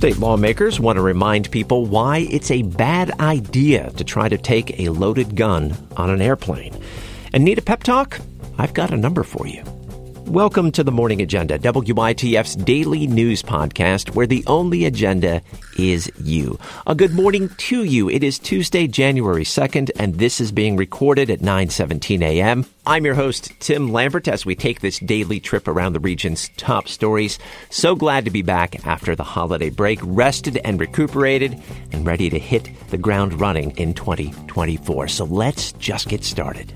State lawmakers want to remind people why it's a bad idea to try to take a loaded gun on an airplane. And need a pep talk? I've got a number for you. Welcome to the Morning Agenda, WITF's daily news podcast, where the only agenda is you. A good morning to you. It is Tuesday, January 2nd, and this is being recorded at 9:17 a.m. I'm your host, Tim Lambert, as we take this daily trip around the region's top stories. So glad to be back after the holiday break, rested and recuperated, and ready to hit the ground running in 2024. So let's just get started.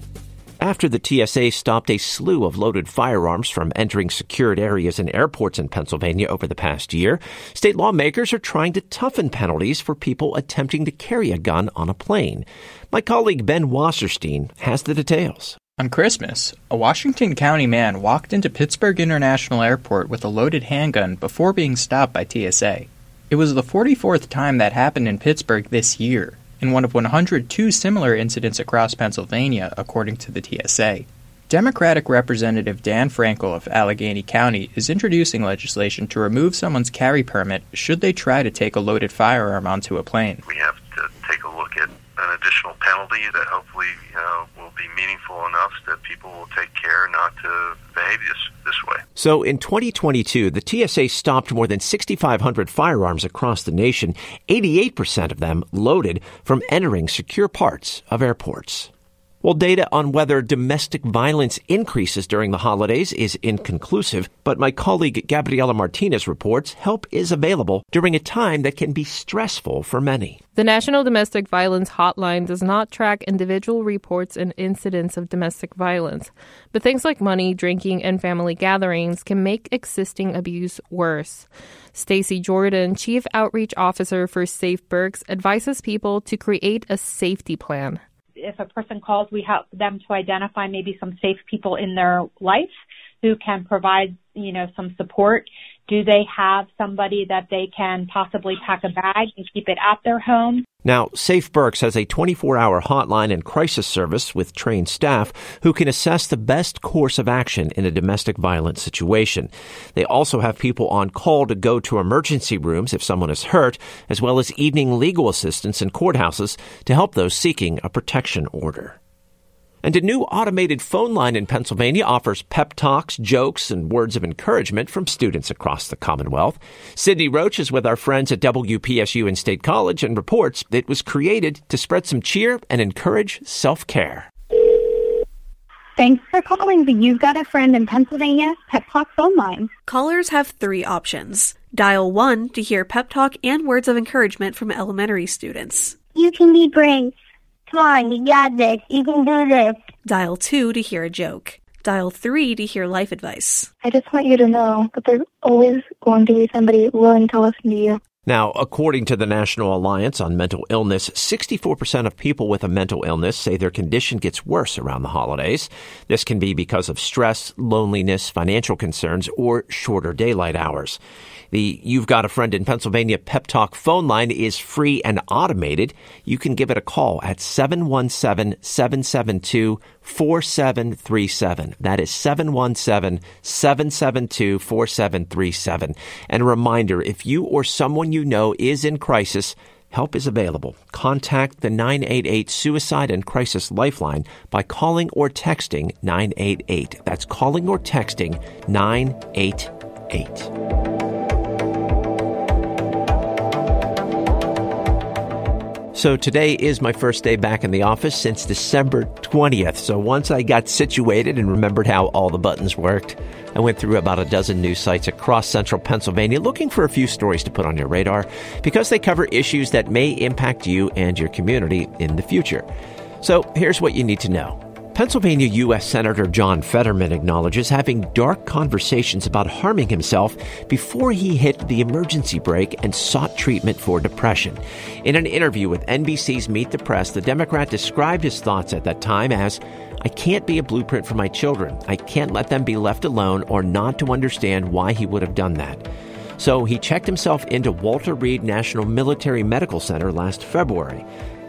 After the TSA stopped a slew of loaded firearms from entering secured areas and airports in Pennsylvania over the past year, state lawmakers are trying to toughen penalties for people attempting to carry a gun on a plane. My colleague Ben Wasserstein has the details. On Christmas, a Washington County man walked into Pittsburgh International Airport with a loaded handgun before being stopped by TSA. It was the 44th time that happened in Pittsburgh this year in one of 102 similar incidents across Pennsylvania, according to the TSA. Democratic Representative Dan Frankel of Allegheny County is introducing legislation to remove someone's carry permit should they try to take a loaded firearm onto a plane. We have to take a look at an additional penalty that hopefully uh, will be meaningful enough that people will take care not to behave this, this way. So in 2022, the TSA stopped more than 6,500 firearms across the nation, 88% of them loaded from entering secure parts of airports. Well, data on whether domestic violence increases during the holidays is inconclusive, but my colleague Gabriela Martinez reports help is available during a time that can be stressful for many. The National Domestic Violence Hotline does not track individual reports and incidents of domestic violence, but things like money, drinking, and family gatherings can make existing abuse worse. Stacy Jordan, Chief Outreach Officer for Safe Berks, advises people to create a safety plan if a person calls, we help them to identify maybe some safe people in their life who can provide, you know, some support. Do they have somebody that they can possibly pack a bag and keep it at their home? Now, Safe Berks has a 24 hour hotline and crisis service with trained staff who can assess the best course of action in a domestic violence situation. They also have people on call to go to emergency rooms if someone is hurt, as well as evening legal assistance in courthouses to help those seeking a protection order. And a new automated phone line in Pennsylvania offers pep talks, jokes, and words of encouragement from students across the Commonwealth. Sydney Roach is with our friends at WPSU and State College and reports it was created to spread some cheer and encourage self care. Thanks for calling the You've Got a Friend in Pennsylvania Pep Talk phone line. Callers have three options. Dial 1 to hear pep talk and words of encouragement from elementary students. You can be brave. Come on, you got this. You can do this. Dial 2 to hear a joke. Dial 3 to hear life advice. I just want you to know that there's always going to be somebody willing to listen to you. Now, according to the National Alliance on Mental Illness, 64% of people with a mental illness say their condition gets worse around the holidays. This can be because of stress, loneliness, financial concerns, or shorter daylight hours. The You've Got a Friend in Pennsylvania Pep Talk phone line is free and automated. You can give it a call at 717 772 4737. That is 717 772 4737. And a reminder if you or someone you know is in crisis, Help is available. Contact the 988 Suicide and Crisis Lifeline by calling or texting 988. That's calling or texting 988. So today is my first day back in the office since December 20th. So once I got situated and remembered how all the buttons worked, I went through about a dozen news sites across central Pennsylvania looking for a few stories to put on your radar because they cover issues that may impact you and your community in the future. So here's what you need to know. Pennsylvania U.S. Senator John Fetterman acknowledges having dark conversations about harming himself before he hit the emergency brake and sought treatment for depression. In an interview with NBC's Meet the Press, the Democrat described his thoughts at that time as I can't be a blueprint for my children. I can't let them be left alone or not to understand why he would have done that. So he checked himself into Walter Reed National Military Medical Center last February.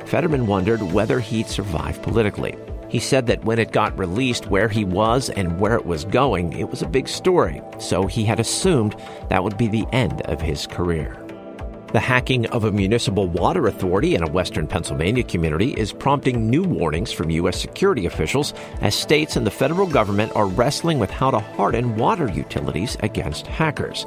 Fetterman wondered whether he'd survive politically. He said that when it got released where he was and where it was going, it was a big story, so he had assumed that would be the end of his career. The hacking of a municipal water authority in a western Pennsylvania community is prompting new warnings from U.S. security officials as states and the federal government are wrestling with how to harden water utilities against hackers.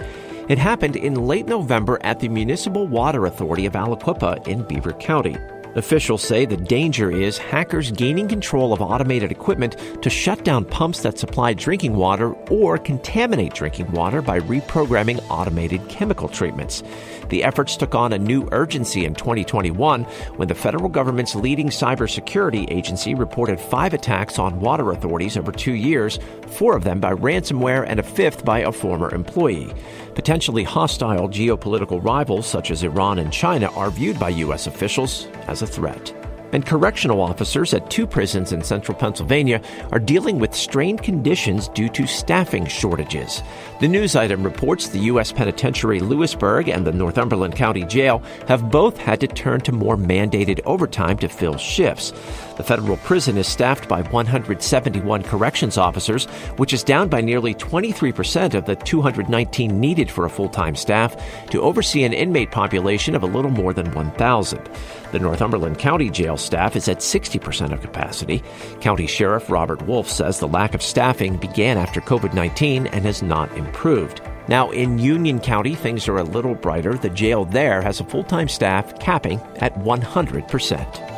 It happened in late November at the Municipal Water Authority of Aliquippa in Beaver County. Officials say the danger is hackers gaining control of automated equipment to shut down pumps that supply drinking water or contaminate drinking water by reprogramming automated chemical treatments. The efforts took on a new urgency in 2021 when the federal government's leading cybersecurity agency reported five attacks on water authorities over two years, four of them by ransomware and a fifth by a former employee. Potentially hostile geopolitical rivals such as Iran and China are viewed by U.S. officials as a threat and correctional officers at two prisons in central Pennsylvania are dealing with strained conditions due to staffing shortages. The news item reports the U.S. Penitentiary Lewisburg and the Northumberland County Jail have both had to turn to more mandated overtime to fill shifts. The federal prison is staffed by 171 corrections officers, which is down by nearly 23% of the 219 needed for a full time staff to oversee an inmate population of a little more than 1,000. The Northumberland County Jail staff is at 60% of capacity. County Sheriff Robert Wolf says the lack of staffing began after COVID 19 and has not improved. Now, in Union County, things are a little brighter. The jail there has a full time staff capping at 100%.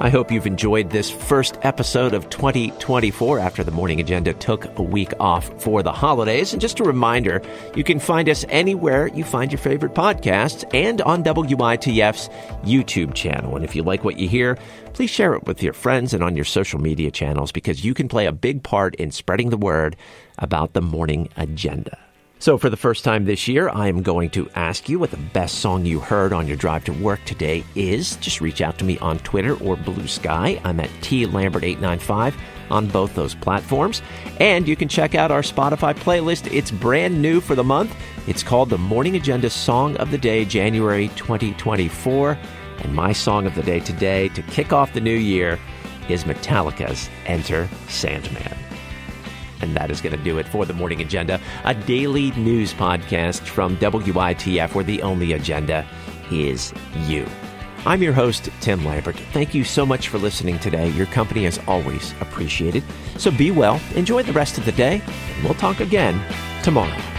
I hope you've enjoyed this first episode of 2024 after the morning agenda took a week off for the holidays. And just a reminder, you can find us anywhere you find your favorite podcasts and on WITF's YouTube channel. And if you like what you hear, please share it with your friends and on your social media channels because you can play a big part in spreading the word about the morning agenda. So, for the first time this year, I am going to ask you what the best song you heard on your drive to work today is. Just reach out to me on Twitter or Blue Sky. I'm at T Lambert895 on both those platforms. And you can check out our Spotify playlist. It's brand new for the month. It's called the Morning Agenda Song of the Day, January 2024. And my song of the day today, to kick off the new year, is Metallica's Enter Sandman. And that is going to do it for the Morning Agenda, a daily news podcast from WITF where the only agenda is you. I'm your host, Tim Lambert. Thank you so much for listening today. Your company is always appreciated. So be well, enjoy the rest of the day, and we'll talk again tomorrow.